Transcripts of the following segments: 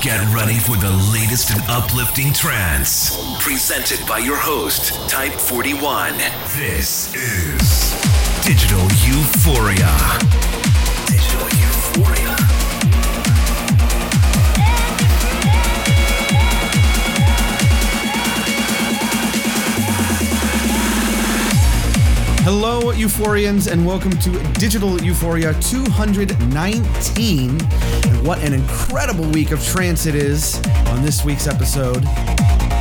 Get ready for the latest and uplifting trance. Presented by your host, Type 41. This is Digital Euphoria. Digital Euphoria. Hello, Euphorians, and welcome to Digital Euphoria 219. And what an incredible week of trance it is on this week's episode.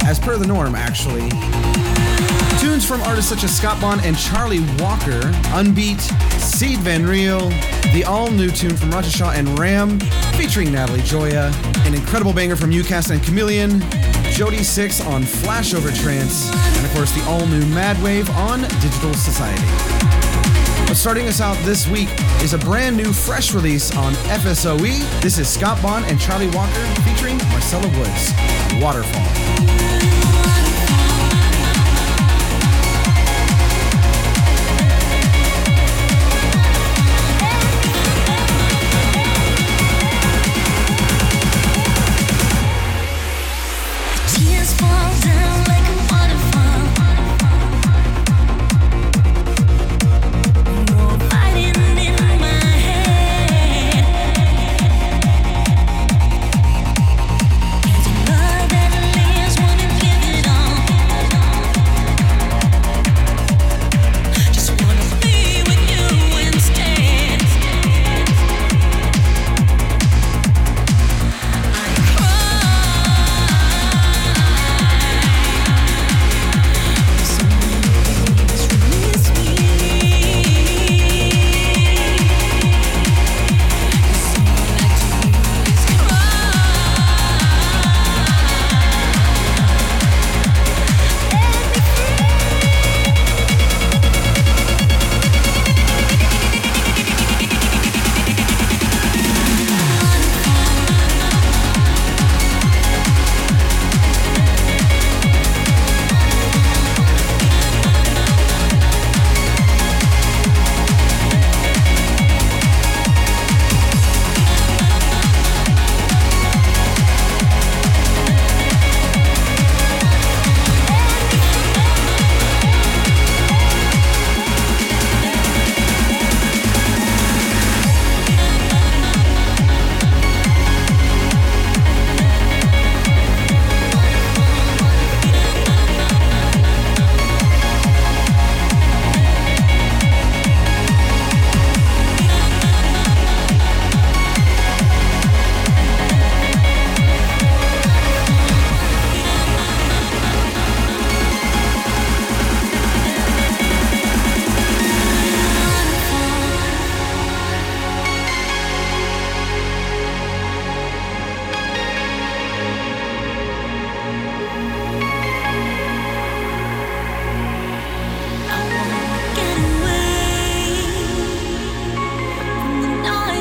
As per the norm, actually. Tunes from artists such as Scott Bond and Charlie Walker, Unbeat, Sied Van Riel, the all new tune from Roger Shah and Ram, featuring Natalie Gioia, an incredible banger from UCAST and Chameleon, Jody Six on Flashover Trance, and of course the all new Mad Wave on Digital Society. Starting us out this week is a brand new fresh release on FSOE. This is Scott Bond and Charlie Walker featuring Marcella Woods, Waterfall.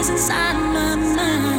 Inside my mind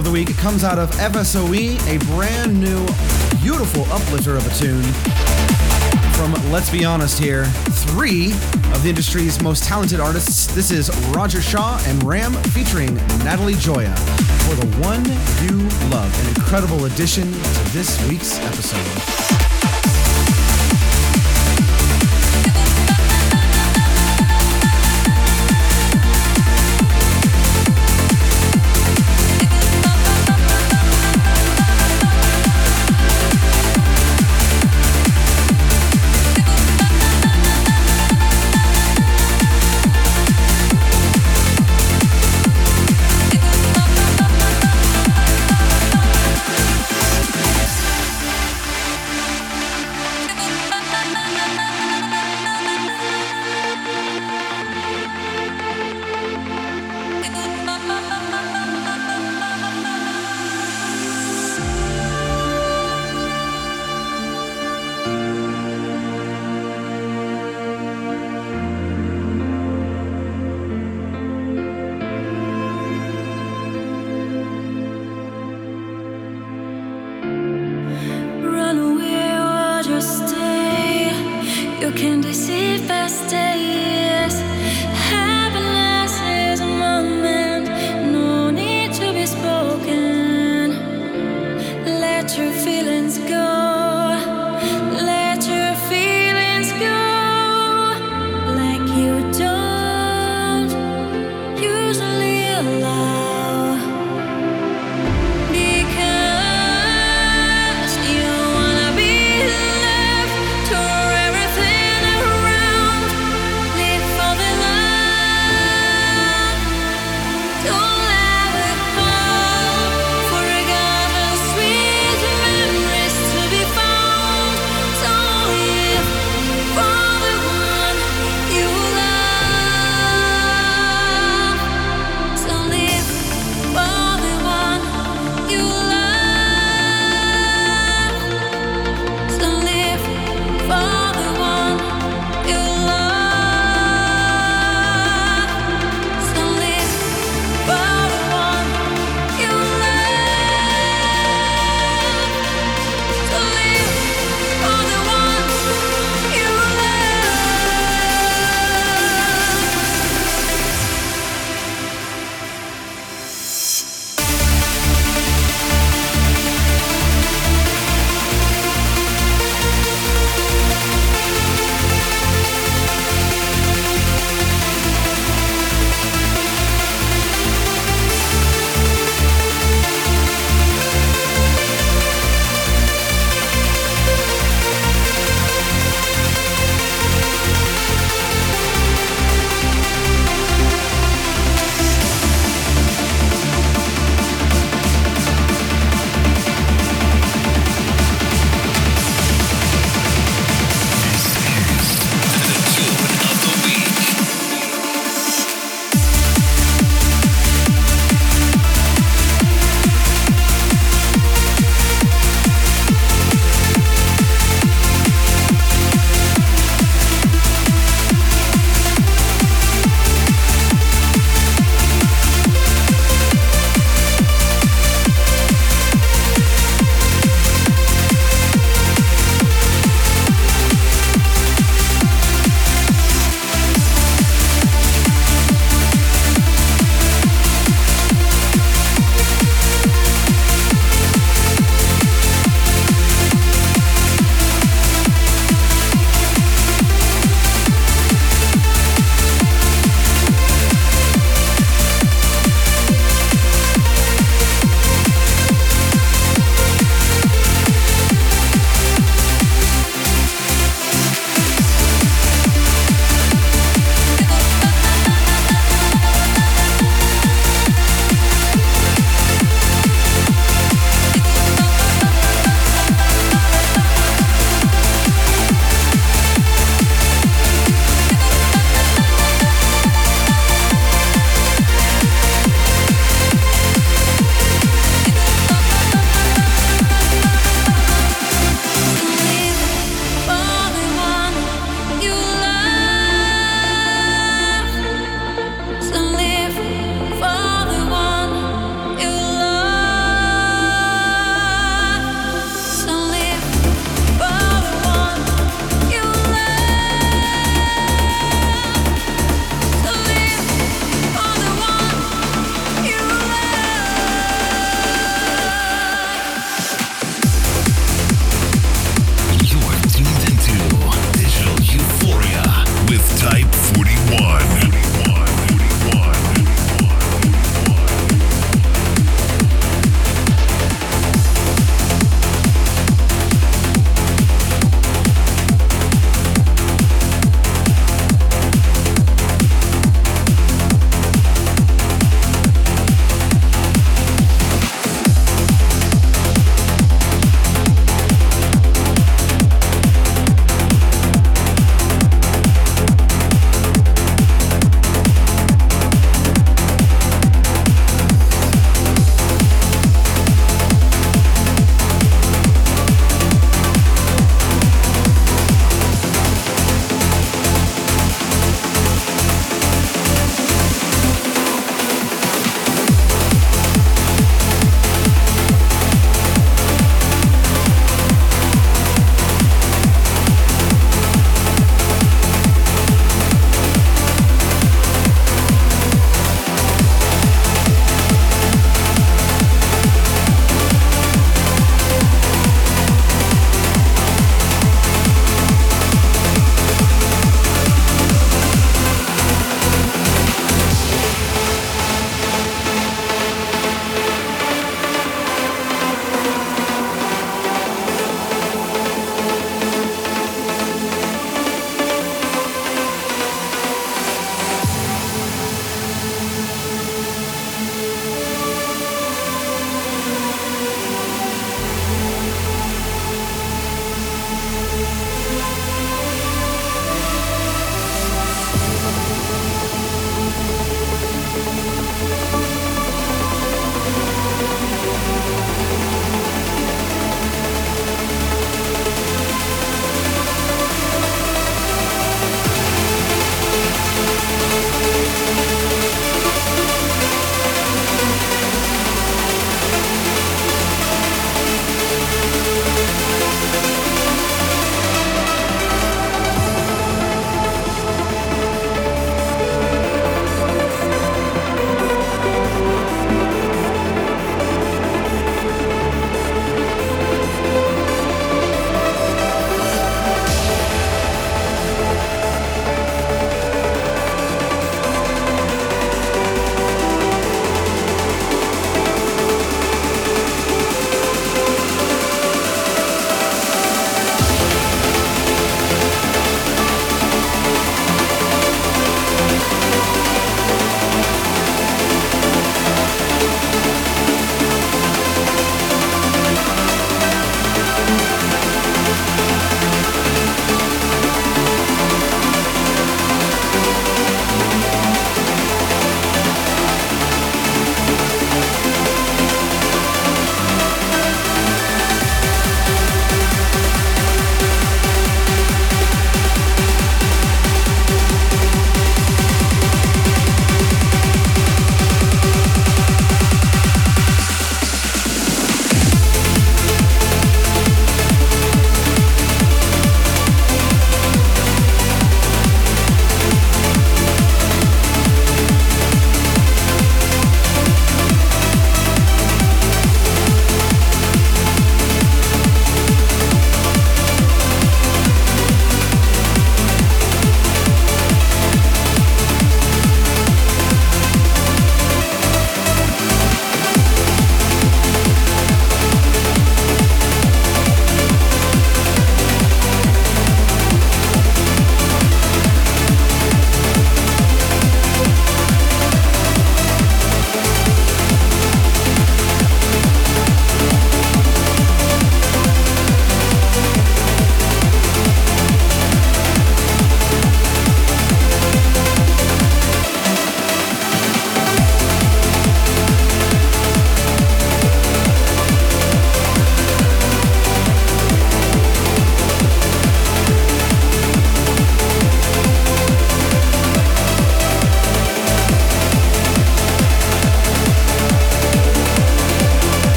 of the week comes out of FSOE, a brand new, beautiful uplifter of a tune from, let's be honest here, three of the industry's most talented artists. This is Roger Shah and Ram featuring Natalie Gioia for The One You Love, an incredible addition to this week's episode.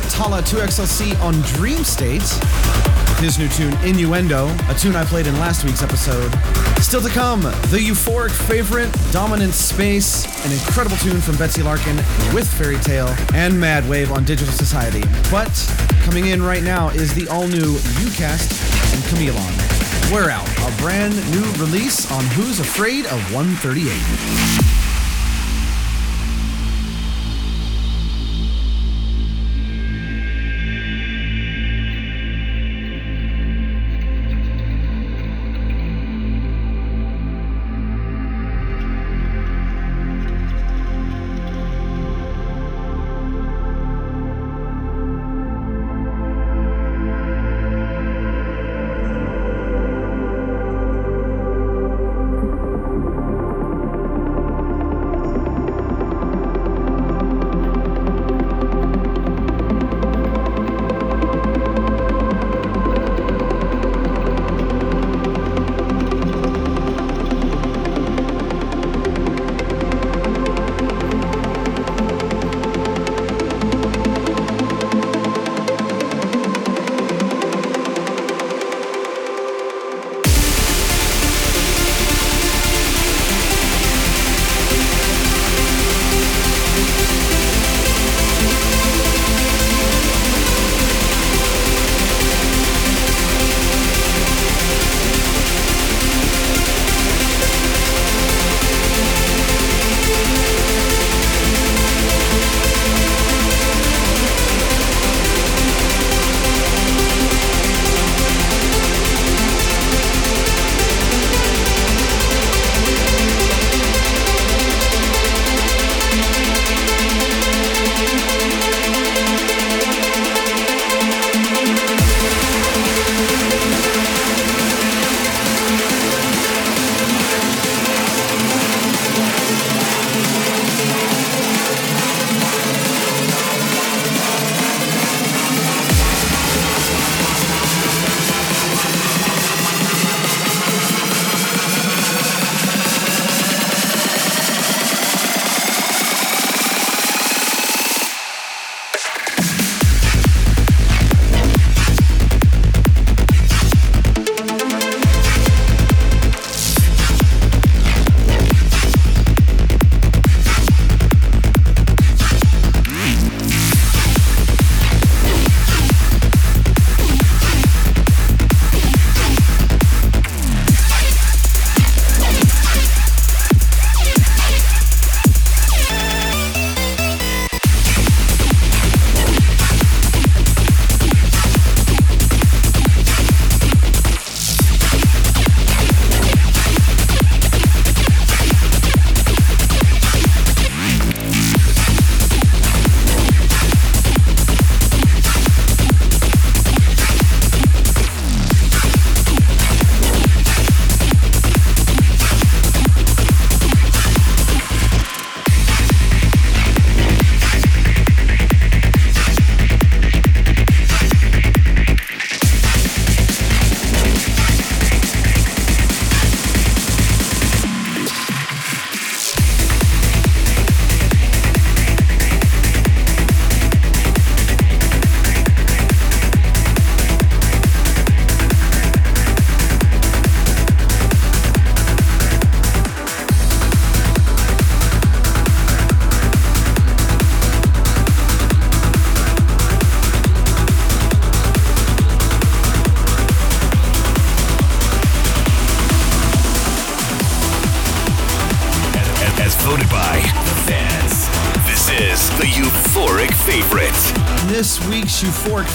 Talla 2XLC on Dream State. His new tune, Innuendo, a tune I played in last week's episode. Still to come, the euphoric favorite, Dominant Space, an incredible tune from Betsy Larkin with Fairy Tale, and Mad Wave on Digital Society. But coming in right now is the all new UCast and Chameleon. We're out, a brand new release on Who's Afraid of 138.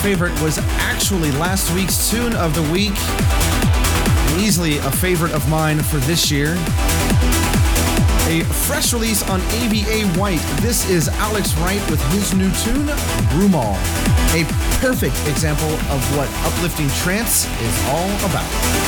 Favorite was actually last week's tune of the week. Easily a favorite of mine for this year. A fresh release on AVA White. This is Alex Wright with his new tune, Broomall. A perfect example of what uplifting trance is all about.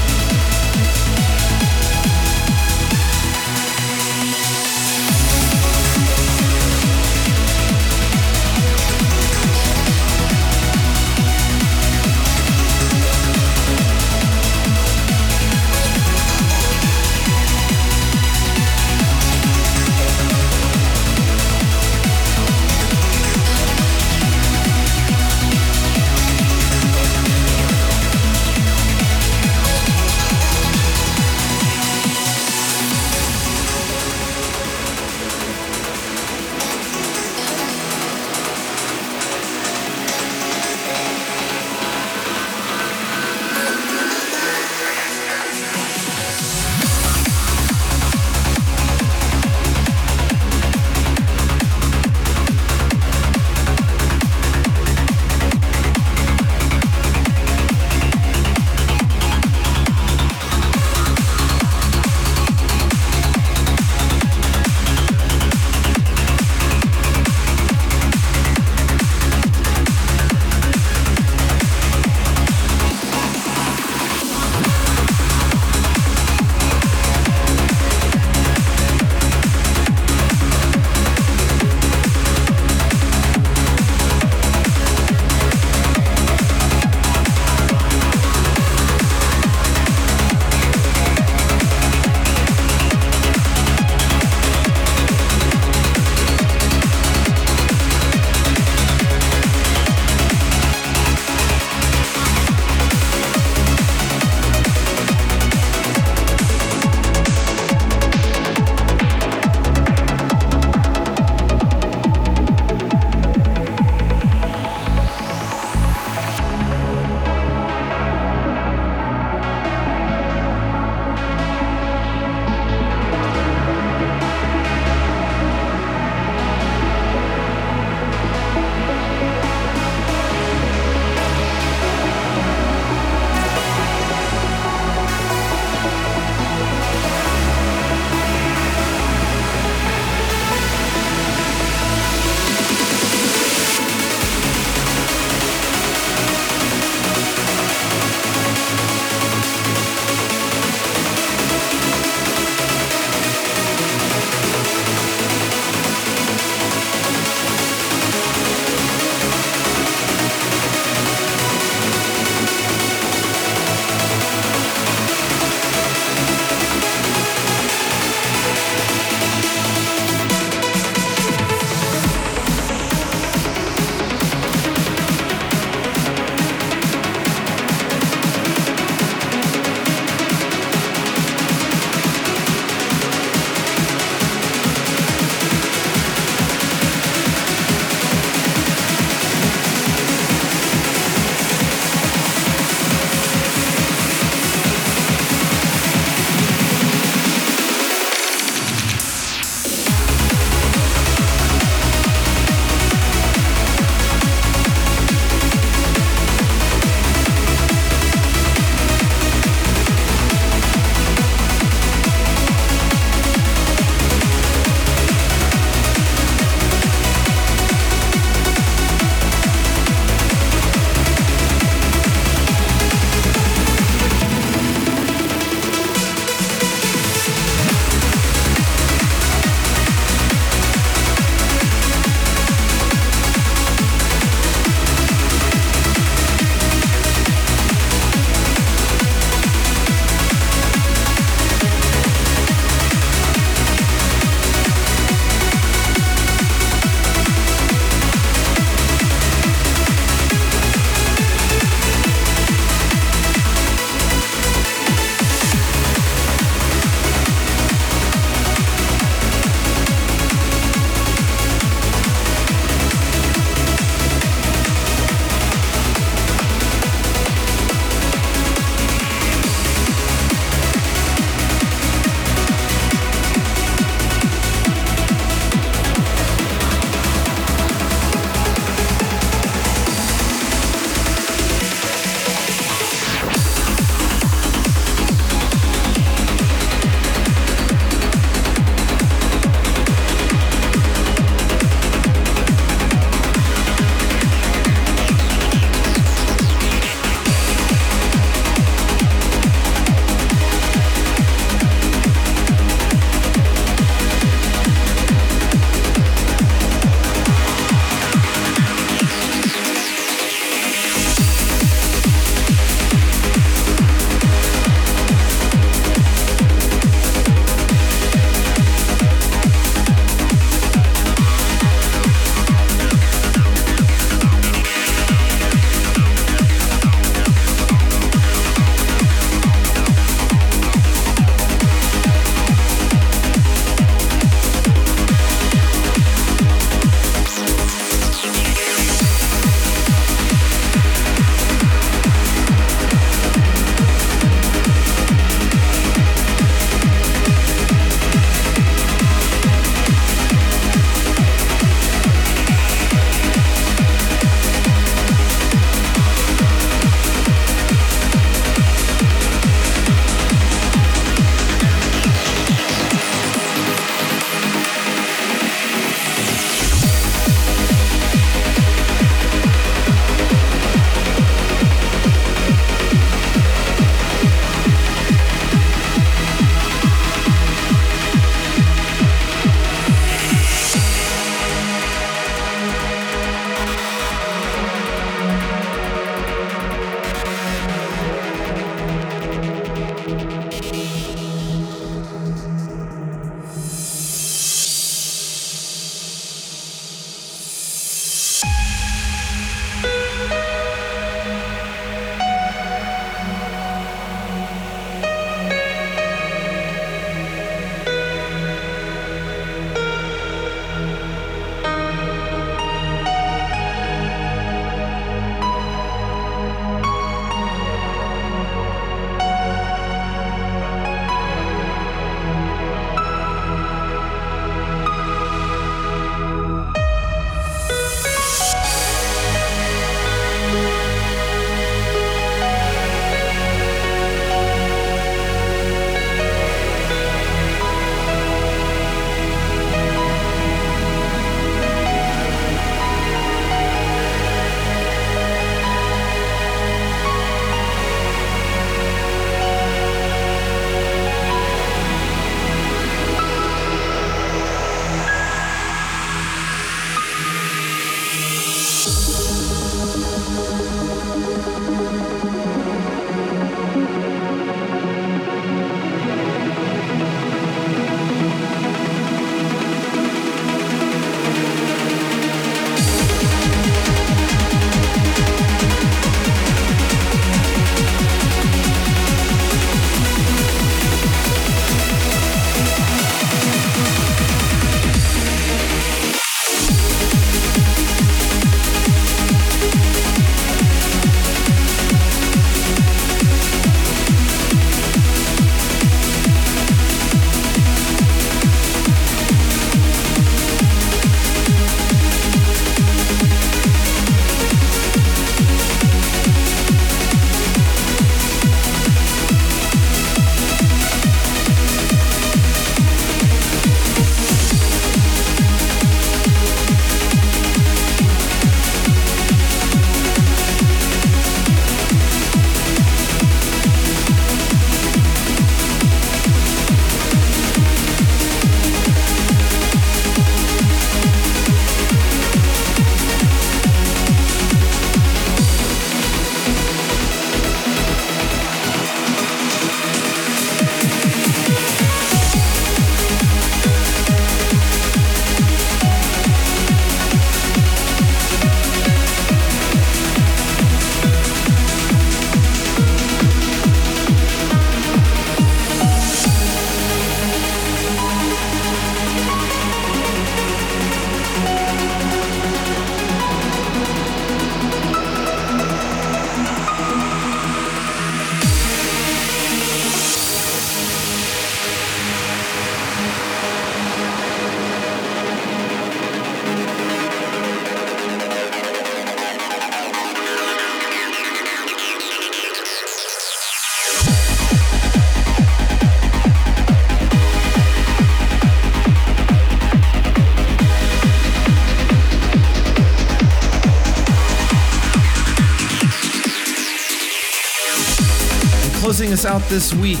Us out this week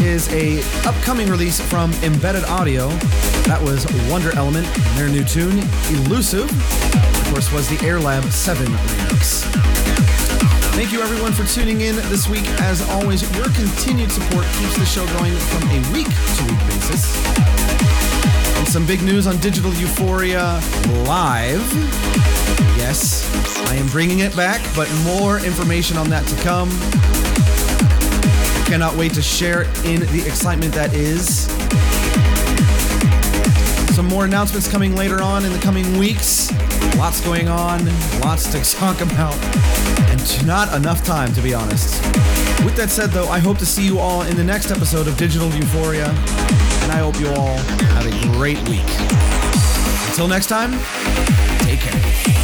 is a upcoming release from Embedded Audio. That was Wonder Element, their new tune, Elusive. Of course, was the Airlab 7 remix. Thank you everyone for tuning in this week. As always, your continued support keeps the show going from a week to week basis. And some big news on Digital Euphoria Live. Yes, I am bringing it back, but more information on that to come. Cannot wait to share in the excitement that is. Some more announcements coming later on in the coming weeks. Lots going on, lots to talk about, and not enough time, to be honest. With that said, though, I hope to see you all in the next episode of Digital Euphoria, and I hope you all have a great week. Until next time, take care.